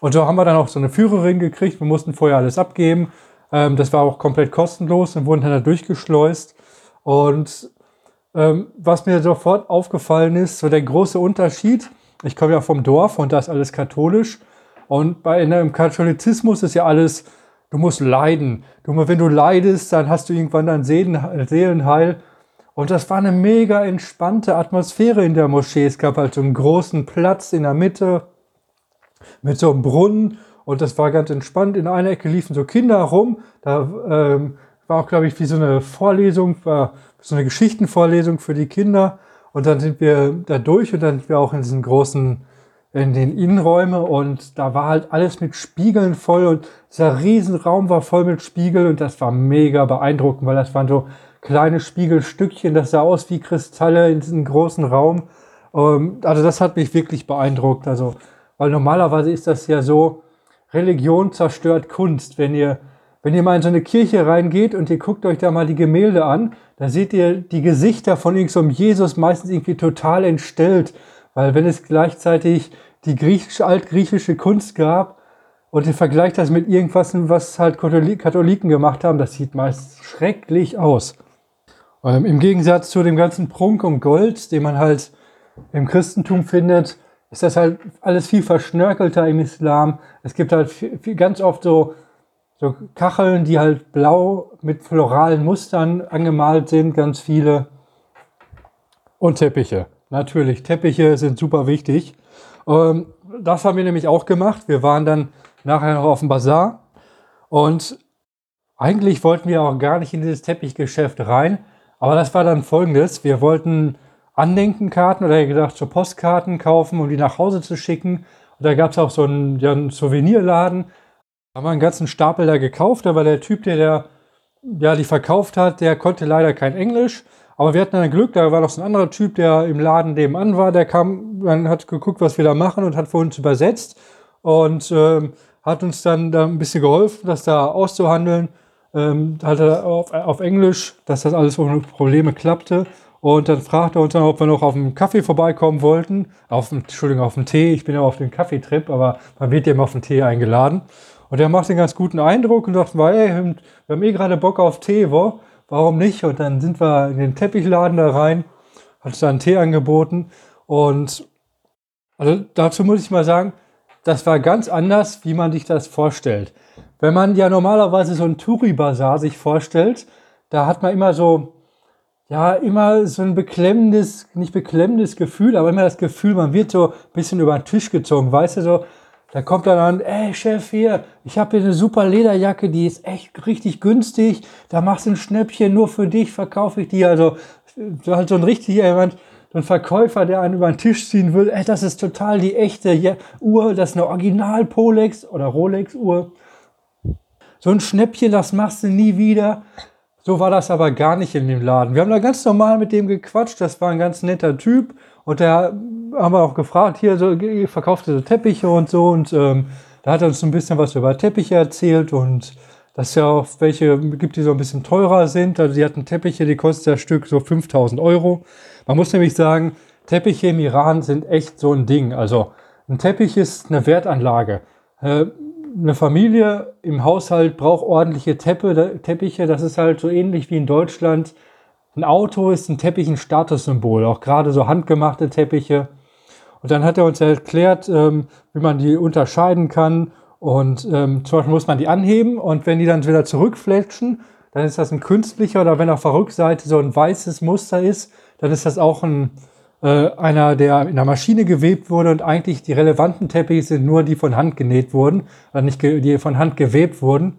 Und so haben wir dann auch so eine Führerin gekriegt. Wir mussten vorher alles abgeben. Ähm, das war auch komplett kostenlos und wurden dann da durchgeschleust. Und ähm, was mir sofort aufgefallen ist, so der große Unterschied, ich komme ja vom Dorf und da ist alles katholisch. Und bei einem Katholizismus ist ja alles Du musst leiden. Du, wenn du leidest, dann hast du irgendwann dein Seelenheil. Und das war eine mega entspannte Atmosphäre in der Moschee. Es gab halt so einen großen Platz in der Mitte mit so einem Brunnen. Und das war ganz entspannt. In einer Ecke liefen so Kinder rum. Da ähm, war auch, glaube ich, wie so eine Vorlesung, war so eine Geschichtenvorlesung für die Kinder. Und dann sind wir da durch und dann sind wir auch in diesen großen in den Innenräume und da war halt alles mit Spiegeln voll und dieser Riesenraum war voll mit Spiegeln und das war mega beeindruckend, weil das waren so kleine Spiegelstückchen, das sah aus wie Kristalle in diesem großen Raum. Ähm, also das hat mich wirklich beeindruckt. Also, weil normalerweise ist das ja so, Religion zerstört Kunst. Wenn ihr, wenn ihr mal in so eine Kirche reingeht und ihr guckt euch da mal die Gemälde an, da seht ihr die Gesichter von irgendeinem so Jesus meistens irgendwie total entstellt weil wenn es gleichzeitig die griechische, altgriechische Kunst gab und ihr vergleicht das mit irgendwas, was halt Katholiken gemacht haben, das sieht meist schrecklich aus. Ähm, Im Gegensatz zu dem ganzen Prunk und Gold, den man halt im Christentum findet, ist das halt alles viel verschnörkelter im Islam. Es gibt halt viel, viel, ganz oft so, so Kacheln, die halt blau mit floralen Mustern angemalt sind, ganz viele. Und Teppiche. Natürlich, Teppiche sind super wichtig. Ähm, das haben wir nämlich auch gemacht. Wir waren dann nachher noch auf dem Bazar und eigentlich wollten wir auch gar nicht in dieses Teppichgeschäft rein. Aber das war dann folgendes. Wir wollten Andenkenkarten oder gedacht, so Postkarten kaufen, um die nach Hause zu schicken. Und da gab es auch so einen, ja, einen Souvenirladen. Haben wir einen ganzen Stapel da gekauft, aber der Typ, der, der ja, die verkauft hat, der konnte leider kein Englisch. Aber wir hatten dann Glück, da war noch so ein anderer Typ, der im Laden nebenan war, der kam, dann hat geguckt, was wir da machen und hat für uns übersetzt und ähm, hat uns dann da ein bisschen geholfen, das da auszuhandeln. Ähm, halt auf, auf Englisch, dass das alles ohne Probleme klappte. Und dann fragte er uns dann, ob wir noch auf einen Kaffee vorbeikommen wollten. Auf, Entschuldigung, auf den Tee. Ich bin ja auf den Kaffeetrip, aber man wird ja immer auf den Tee eingeladen. Und der macht einen ganz guten Eindruck und dachten wir, ey, wir haben eh gerade Bock auf Tee, wo? Warum nicht? Und dann sind wir in den Teppichladen da rein, hat da einen Tee angeboten. Und also dazu muss ich mal sagen, das war ganz anders, wie man sich das vorstellt. Wenn man ja normalerweise so einen Touri-Bazar sich vorstellt, da hat man immer so, ja, immer so ein beklemmendes, nicht beklemmendes Gefühl, aber immer das Gefühl, man wird so ein bisschen über den Tisch gezogen, weißt du, so, da kommt dann an, ey Chef hier, ich habe hier eine super Lederjacke, die ist echt richtig günstig. Da machst du ein Schnäppchen nur für dich, verkaufe ich die. Also so halt so ein richtiger jemand, so ein Verkäufer, der einen über den Tisch ziehen will. Ey, das ist total die echte Uhr, das ist eine Original Polex oder Rolex Uhr. So ein Schnäppchen, das machst du nie wieder. So war das aber gar nicht in dem Laden. Wir haben da ganz normal mit dem gequatscht. Das war ein ganz netter Typ. Und der haben wir auch gefragt, hier so, verkauft so Teppiche und so. Und ähm, da hat er uns ein bisschen was über Teppiche erzählt und dass ja auch welche gibt, die so ein bisschen teurer sind. Also die hatten Teppiche, die kosten das Stück so 5000 Euro. Man muss nämlich sagen, Teppiche im Iran sind echt so ein Ding. Also ein Teppich ist eine Wertanlage. Äh, eine Familie im Haushalt braucht ordentliche Teppe, Teppiche. Das ist halt so ähnlich wie in Deutschland. Ein Auto ist ein Teppich ein Statussymbol, auch gerade so handgemachte Teppiche. Und dann hat er uns erklärt, ähm, wie man die unterscheiden kann. Und ähm, zum Beispiel muss man die anheben und wenn die dann wieder zurückfletschen, dann ist das ein künstlicher oder wenn auf der Rückseite so ein weißes Muster ist, dann ist das auch ein, äh, einer, der in der Maschine gewebt wurde und eigentlich die relevanten Teppiche sind nur die von Hand genäht wurden, oder nicht die von Hand gewebt wurden.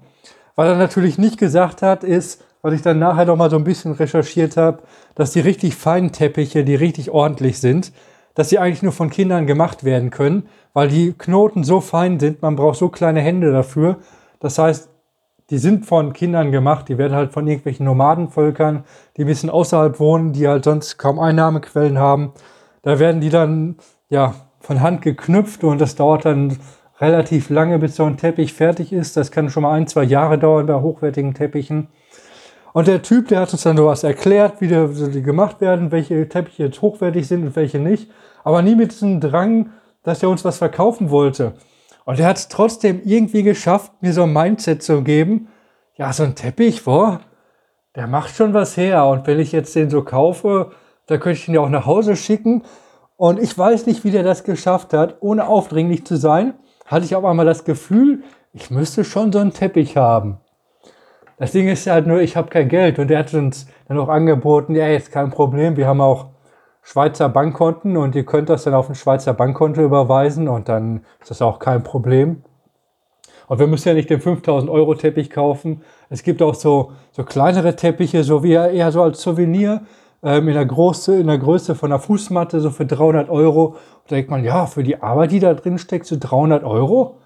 Was er natürlich nicht gesagt hat, ist, was ich dann nachher noch mal so ein bisschen recherchiert habe, dass die richtig feinen Teppiche, die richtig ordentlich sind, dass sie eigentlich nur von Kindern gemacht werden können, weil die Knoten so fein sind, man braucht so kleine Hände dafür. Das heißt, die sind von Kindern gemacht, die werden halt von irgendwelchen Nomadenvölkern, die ein bisschen außerhalb wohnen, die halt sonst kaum Einnahmequellen haben. Da werden die dann ja von Hand geknüpft und das dauert dann relativ lange, bis so ein Teppich fertig ist. Das kann schon mal ein, zwei Jahre dauern bei hochwertigen Teppichen. Und der Typ, der hat uns dann sowas erklärt, wie die gemacht werden, welche Teppiche jetzt hochwertig sind und welche nicht. Aber nie mit diesem Drang, dass er uns was verkaufen wollte. Und er hat es trotzdem irgendwie geschafft, mir so ein Mindset zu geben. Ja, so ein Teppich, boah, der macht schon was her. Und wenn ich jetzt den so kaufe, da könnte ich ihn ja auch nach Hause schicken. Und ich weiß nicht, wie der das geschafft hat, ohne aufdringlich zu sein, hatte ich auf einmal das Gefühl, ich müsste schon so einen Teppich haben. Das Ding ist halt nur, ich habe kein Geld und er hat uns dann auch angeboten, ja, jetzt kein Problem, wir haben auch Schweizer Bankkonten und ihr könnt das dann auf ein Schweizer Bankkonto überweisen und dann ist das auch kein Problem. Und wir müssen ja nicht den 5000 Euro Teppich kaufen. Es gibt auch so, so kleinere Teppiche, so wie eher so als Souvenir ähm, in, der Größe, in der Größe von einer Fußmatte, so für 300 Euro. Und da denkt man, ja, für die Arbeit, die da drin steckt, so 300 Euro,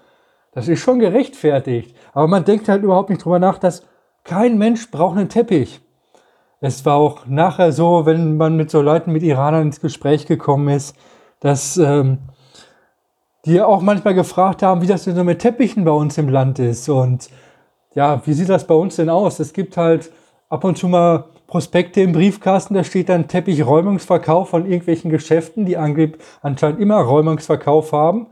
das ist schon gerechtfertigt. Aber man denkt halt überhaupt nicht drüber nach, dass kein Mensch braucht einen Teppich. Es war auch nachher so, wenn man mit so Leuten, mit Iranern ins Gespräch gekommen ist, dass ähm, die auch manchmal gefragt haben, wie das denn so mit Teppichen bei uns im Land ist. Und ja, wie sieht das bei uns denn aus? Es gibt halt ab und zu mal Prospekte im Briefkasten, da steht dann Teppichräumungsverkauf von irgendwelchen Geschäften, die anscheinend immer Räumungsverkauf haben.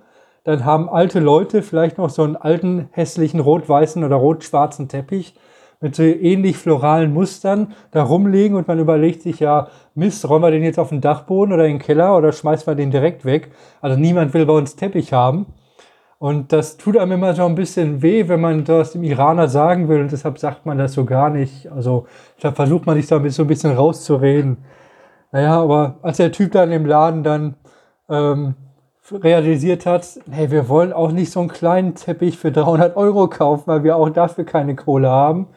Dann haben alte Leute vielleicht noch so einen alten, hässlichen rot-weißen oder rot-schwarzen Teppich mit so ähnlich floralen Mustern da rumliegen und man überlegt sich ja, Mist, räumen wir den jetzt auf den Dachboden oder in den Keller oder schmeißen wir den direkt weg? Also niemand will bei uns Teppich haben. Und das tut einem immer so ein bisschen weh, wenn man das dem Iraner sagen will. Und deshalb sagt man das so gar nicht. Also da versucht man sich da so ein bisschen rauszureden. Naja, aber als der Typ dann im Laden dann ähm, realisiert hat, hey, wir wollen auch nicht so einen kleinen Teppich für 300 Euro kaufen, weil wir auch dafür keine Kohle haben,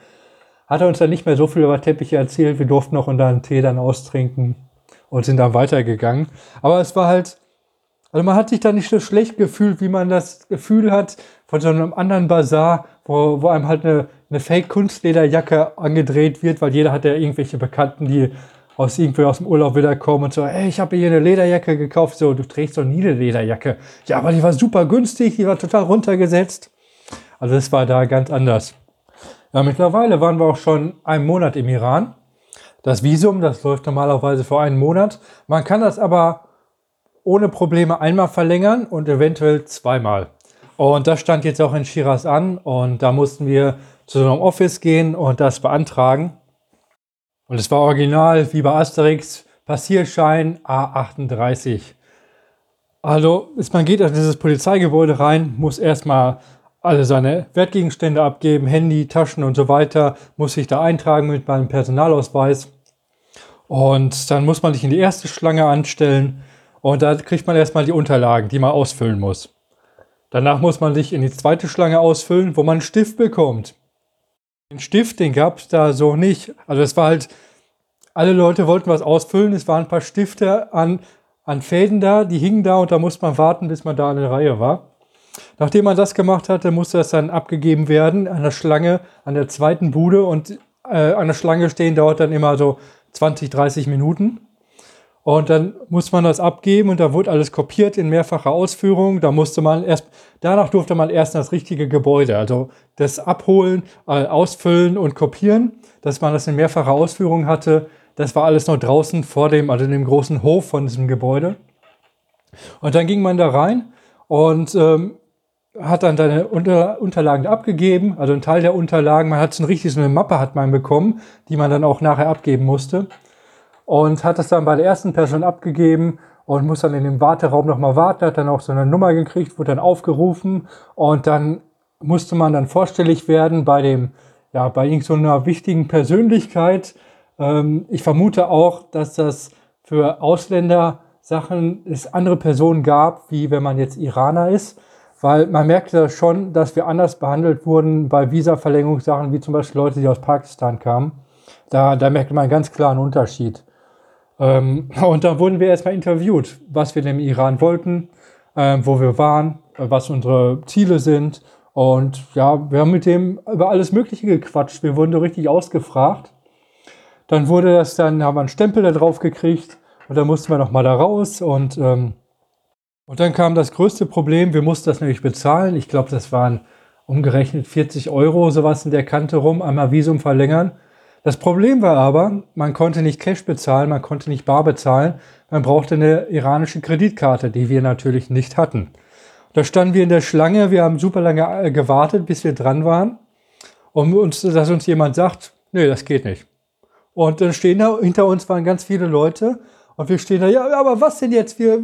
hat er uns dann nicht mehr so viel über Teppiche erzählt. Wir durften noch unter einen Tee dann austrinken und sind dann weitergegangen. Aber es war halt, also man hat sich da nicht so schlecht gefühlt, wie man das Gefühl hat von so einem anderen Bazar, wo, wo einem halt eine, eine Fake-Kunstlederjacke angedreht wird, weil jeder hat ja irgendwelche Bekannten, die aus irgendwo aus dem Urlaub wiederkommen und so, ey, ich habe hier eine Lederjacke gekauft. So, du trägst doch nie eine Lederjacke. Ja, aber die war super günstig, die war total runtergesetzt. Also das war da ganz anders. Ja, mittlerweile waren wir auch schon einen Monat im Iran. Das Visum, das läuft normalerweise vor einem Monat. Man kann das aber ohne Probleme einmal verlängern und eventuell zweimal. Und das stand jetzt auch in Shiraz an und da mussten wir zu so einem Office gehen und das beantragen. Und es war original wie bei Asterix, Passierschein A38. Also man geht in dieses Polizeigebäude rein, muss erstmal alle seine Wertgegenstände abgeben, Handy, Taschen und so weiter, muss sich da eintragen mit meinem Personalausweis. Und dann muss man sich in die erste Schlange anstellen und da kriegt man erstmal die Unterlagen, die man ausfüllen muss. Danach muss man sich in die zweite Schlange ausfüllen, wo man einen Stift bekommt. Den Stift, den gab es da so nicht. Also es war halt, alle Leute wollten was ausfüllen. Es waren ein paar Stifte an, an Fäden da, die hingen da und da musste man warten, bis man da in der Reihe war. Nachdem man das gemacht hatte, musste das dann abgegeben werden an der Schlange, an der zweiten Bude und äh, an der Schlange stehen dauert dann immer so 20, 30 Minuten. Und dann muss man das abgeben und da wurde alles kopiert in mehrfacher Ausführung. Da musste man erst, danach durfte man erst das richtige Gebäude, also das Abholen, äh, Ausfüllen und Kopieren, dass man das in mehrfacher Ausführung hatte. Das war alles noch draußen vor dem, also in dem großen Hof von diesem Gebäude. Und dann ging man da rein und ähm, hat dann seine Unter Unterlagen abgegeben, also ein Teil der Unterlagen. Man hat so ein richtig so eine Mappe hat man bekommen, die man dann auch nachher abgeben musste und hat das dann bei der ersten Person abgegeben und muss dann in dem Warteraum nochmal warten, hat dann auch so eine Nummer gekriegt, wurde dann aufgerufen und dann musste man dann vorstellig werden bei dem, ja, bei irgendeiner so wichtigen Persönlichkeit. Ähm, ich vermute auch, dass das für Ausländer Sachen es andere Personen gab, wie wenn man jetzt Iraner ist, weil man merkte schon, dass wir anders behandelt wurden bei Visa-Verlängerungssachen, wie zum Beispiel Leute, die aus Pakistan kamen. Da, da merkte man ganz klar einen Unterschied. Ähm, und dann wurden wir erstmal interviewt, was wir im Iran wollten, äh, wo wir waren, äh, was unsere Ziele sind. Und ja, wir haben mit dem über alles Mögliche gequatscht. Wir wurden so richtig ausgefragt. Dann wurde das dann, haben wir einen Stempel da drauf gekriegt und dann mussten wir nochmal da raus und, ähm, und dann kam das größte Problem, wir mussten das nämlich bezahlen. Ich glaube, das waren umgerechnet 40 Euro, sowas in der Kante rum, einmal Visum verlängern. Das Problem war aber, man konnte nicht Cash bezahlen, man konnte nicht bar bezahlen, man brauchte eine iranische Kreditkarte, die wir natürlich nicht hatten. Da standen wir in der Schlange, wir haben super lange äh, gewartet, bis wir dran waren, um uns, dass uns jemand sagt, nee, das geht nicht. Und dann stehen da, hinter uns waren ganz viele Leute und wir stehen da, ja, aber was denn jetzt? Wir,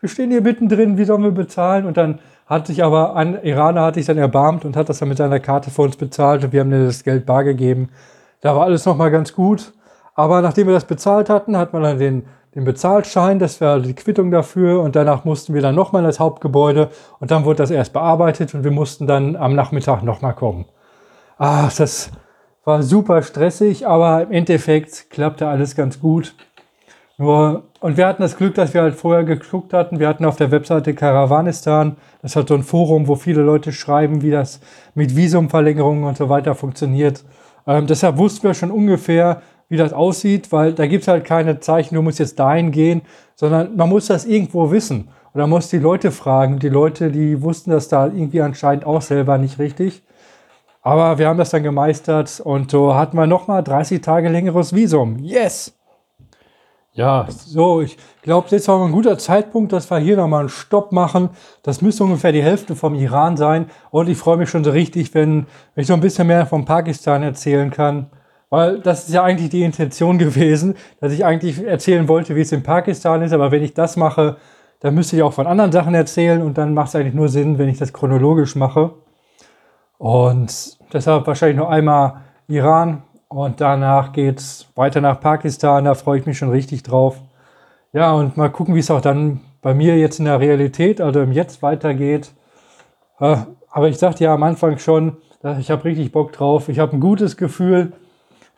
wir stehen hier mittendrin, wie sollen wir bezahlen? Und dann hat sich aber ein Iraner hat sich dann erbarmt und hat das dann mit seiner Karte für uns bezahlt und wir haben dir das Geld bar gegeben. Da war alles nochmal ganz gut. Aber nachdem wir das bezahlt hatten, hat man dann den, den Bezahlschein, das war die Quittung dafür und danach mussten wir dann nochmal in das Hauptgebäude und dann wurde das erst bearbeitet und wir mussten dann am Nachmittag nochmal kommen. Ah, das war super stressig, aber im Endeffekt klappte alles ganz gut. Nur, und wir hatten das Glück, dass wir halt vorher geguckt hatten. Wir hatten auf der Webseite Karawanistan, das hat so ein Forum, wo viele Leute schreiben, wie das mit Visumverlängerungen und so weiter funktioniert. Ähm, deshalb wussten wir schon ungefähr, wie das aussieht, weil da gibt es halt keine Zeichen, du musst jetzt dahin gehen, sondern man muss das irgendwo wissen. Und man muss die Leute fragen. Die Leute, die wussten das da irgendwie anscheinend auch selber nicht richtig. Aber wir haben das dann gemeistert und so hatten wir nochmal 30 Tage längeres Visum. Yes! Ja, so, ich glaube, jetzt war ein guter Zeitpunkt, dass wir hier nochmal einen Stopp machen. Das müsste ungefähr die Hälfte vom Iran sein. Und ich freue mich schon so richtig, wenn, ich so ein bisschen mehr von Pakistan erzählen kann. Weil das ist ja eigentlich die Intention gewesen, dass ich eigentlich erzählen wollte, wie es in Pakistan ist. Aber wenn ich das mache, dann müsste ich auch von anderen Sachen erzählen und dann macht es eigentlich nur Sinn, wenn ich das chronologisch mache. Und deshalb wahrscheinlich nur einmal Iran und danach geht es weiter nach Pakistan. Da freue ich mich schon richtig drauf. Ja, und mal gucken, wie es auch dann bei mir jetzt in der Realität, also im Jetzt weitergeht. Äh, aber ich sagte ja am Anfang schon, ich habe richtig Bock drauf. Ich habe ein gutes Gefühl,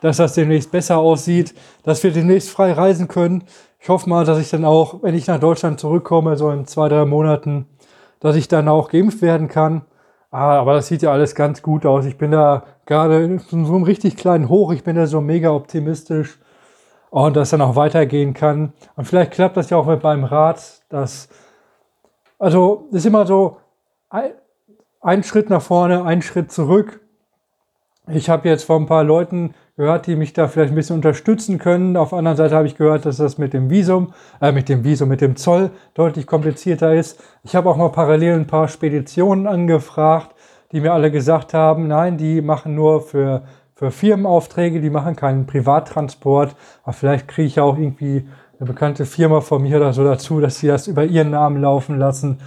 dass das demnächst besser aussieht, dass wir demnächst frei reisen können. Ich hoffe mal, dass ich dann auch, wenn ich nach Deutschland zurückkomme, so in zwei, drei Monaten, dass ich dann auch geimpft werden kann. Ah, aber das sieht ja alles ganz gut aus. Ich bin da gerade so einem richtig kleinen Hoch. Ich bin da so mega optimistisch und dass dann auch weitergehen kann. Und vielleicht klappt das ja auch mit meinem Rad. Dass, also ist immer so ein, ein Schritt nach vorne, ein Schritt zurück. Ich habe jetzt von ein paar Leuten gehört, die mich da vielleicht ein bisschen unterstützen können. Auf der anderen Seite habe ich gehört, dass das mit dem Visum, äh, mit dem Visum, mit dem Zoll deutlich komplizierter ist. Ich habe auch mal parallel ein paar Speditionen angefragt, die mir alle gesagt haben, nein, die machen nur für, für Firmenaufträge, die machen keinen Privattransport. Aber vielleicht kriege ich auch irgendwie eine bekannte Firma von mir oder so dazu, dass sie das über ihren Namen laufen lassen.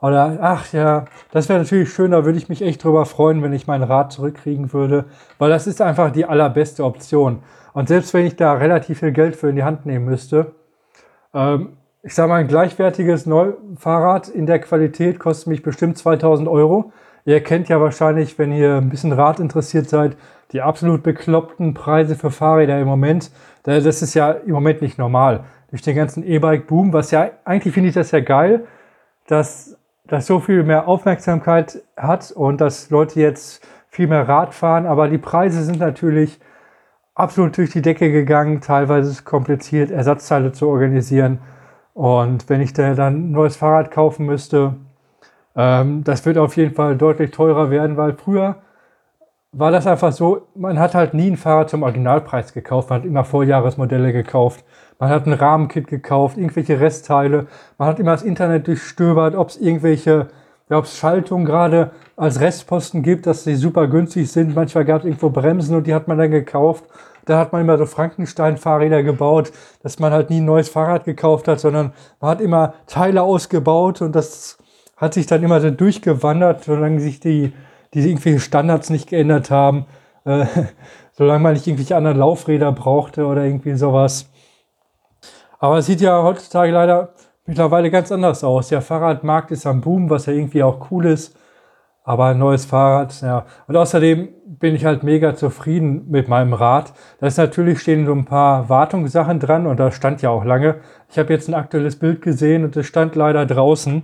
Oder, ach ja, das wäre natürlich schön, da würde ich mich echt drüber freuen, wenn ich mein Rad zurückkriegen würde, weil das ist einfach die allerbeste Option. Und selbst wenn ich da relativ viel Geld für in die Hand nehmen müsste, ähm, ich sage mal, ein gleichwertiges Neufahrrad in der Qualität kostet mich bestimmt 2000 Euro. Ihr kennt ja wahrscheinlich, wenn ihr ein bisschen Rad interessiert seid, die absolut bekloppten Preise für Fahrräder im Moment. Das ist ja im Moment nicht normal. Durch den ganzen E-Bike-Boom, was ja, eigentlich finde ich das ja geil, dass das so viel mehr Aufmerksamkeit hat und dass Leute jetzt viel mehr Rad fahren. Aber die Preise sind natürlich absolut durch die Decke gegangen. Teilweise ist es kompliziert, Ersatzteile zu organisieren. Und wenn ich da dann ein neues Fahrrad kaufen müsste, ähm, das wird auf jeden Fall deutlich teurer werden, weil früher war das einfach so, man hat halt nie ein Fahrrad zum Originalpreis gekauft, man hat immer Vorjahresmodelle gekauft. Man hat ein Rahmenkit gekauft, irgendwelche Restteile. Man hat immer das Internet durchstöbert, ob es irgendwelche, ja, ob es Schaltungen gerade als Restposten gibt, dass sie super günstig sind. Manchmal gab es irgendwo Bremsen und die hat man dann gekauft. Da hat man immer so Frankenstein-Fahrräder gebaut, dass man halt nie ein neues Fahrrad gekauft hat, sondern man hat immer Teile ausgebaut und das hat sich dann immer so durchgewandert, solange sich die, die irgendwelche Standards nicht geändert haben, äh, solange man nicht irgendwelche anderen Laufräder brauchte oder irgendwie sowas. Aber es sieht ja heutzutage leider mittlerweile ganz anders aus. Der Fahrradmarkt ist am Boom, was ja irgendwie auch cool ist. Aber ein neues Fahrrad, ja. Und außerdem bin ich halt mega zufrieden mit meinem Rad. Da ist natürlich stehen so ein paar Wartungssachen dran und da stand ja auch lange. Ich habe jetzt ein aktuelles Bild gesehen und es stand leider draußen.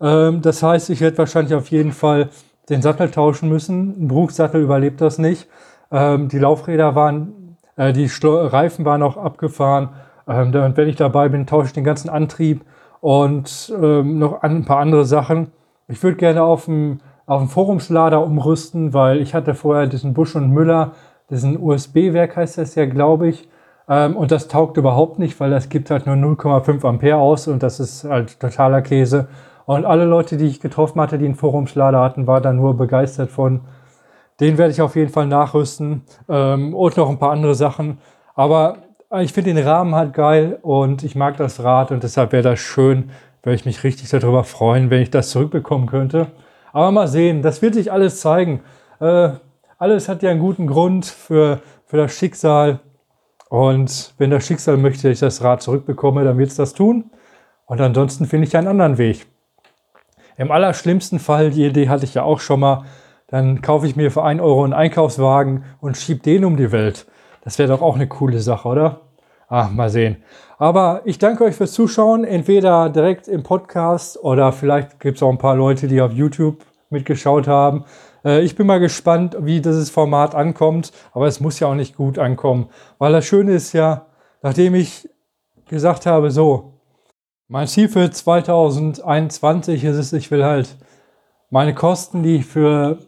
Ähm, das heißt, ich werde wahrscheinlich auf jeden Fall den Sattel tauschen müssen. Ein Bruchsattel überlebt das nicht. Ähm, die Laufräder waren, äh, die Sto Reifen waren auch abgefahren ähm, und wenn ich dabei bin, tausche ich den ganzen Antrieb und ähm, noch ein paar andere Sachen. Ich würde gerne auf dem, auf dem Forumslader umrüsten, weil ich hatte vorher diesen Busch und Müller, diesen USB-Werk heißt das ja, glaube ich. Ähm, und das taugt überhaupt nicht, weil das gibt halt nur 0,5 Ampere aus und das ist halt totaler Käse. Und alle Leute, die ich getroffen hatte, die einen Forumslader hatten, waren da nur begeistert von. Den werde ich auf jeden Fall nachrüsten ähm, und noch ein paar andere Sachen. Aber ich finde den Rahmen halt geil und ich mag das Rad und deshalb wäre das schön, würde ich mich richtig darüber freuen, wenn ich das zurückbekommen könnte. Aber mal sehen, das wird sich alles zeigen. Äh, alles hat ja einen guten Grund für, für das Schicksal. Und wenn das Schicksal möchte, dass ich das Rad zurückbekomme, dann wird es das tun. Und ansonsten finde ich einen anderen Weg. Im allerschlimmsten Fall, die Idee hatte ich ja auch schon mal, dann kaufe ich mir für 1 Euro einen Einkaufswagen und schiebe den um die Welt. Das wäre doch auch eine coole Sache, oder? Ah, mal sehen. Aber ich danke euch fürs Zuschauen, entweder direkt im Podcast oder vielleicht gibt es auch ein paar Leute, die auf YouTube mitgeschaut haben. Äh, ich bin mal gespannt, wie dieses Format ankommt, aber es muss ja auch nicht gut ankommen, weil das Schöne ist ja, nachdem ich gesagt habe, so, mein Ziel für 2021 ist es, ich will halt meine Kosten, die ich für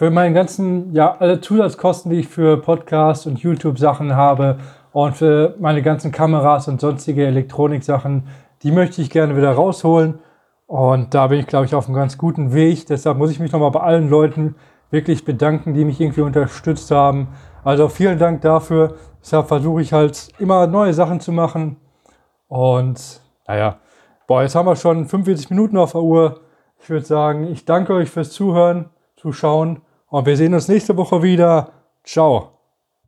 für meine ganzen, ja, alle Zusatzkosten, die ich für Podcast und YouTube-Sachen habe und für meine ganzen Kameras und sonstige Elektronik-Sachen, die möchte ich gerne wieder rausholen. Und da bin ich, glaube ich, auf einem ganz guten Weg. Deshalb muss ich mich nochmal bei allen Leuten wirklich bedanken, die mich irgendwie unterstützt haben. Also vielen Dank dafür. Deshalb versuche ich halt immer neue Sachen zu machen. Und naja, boah, jetzt haben wir schon 45 Minuten auf der Uhr. Ich würde sagen, ich danke euch fürs Zuhören, Zuschauen und wir sehen uns nächste Woche wieder. Ciao.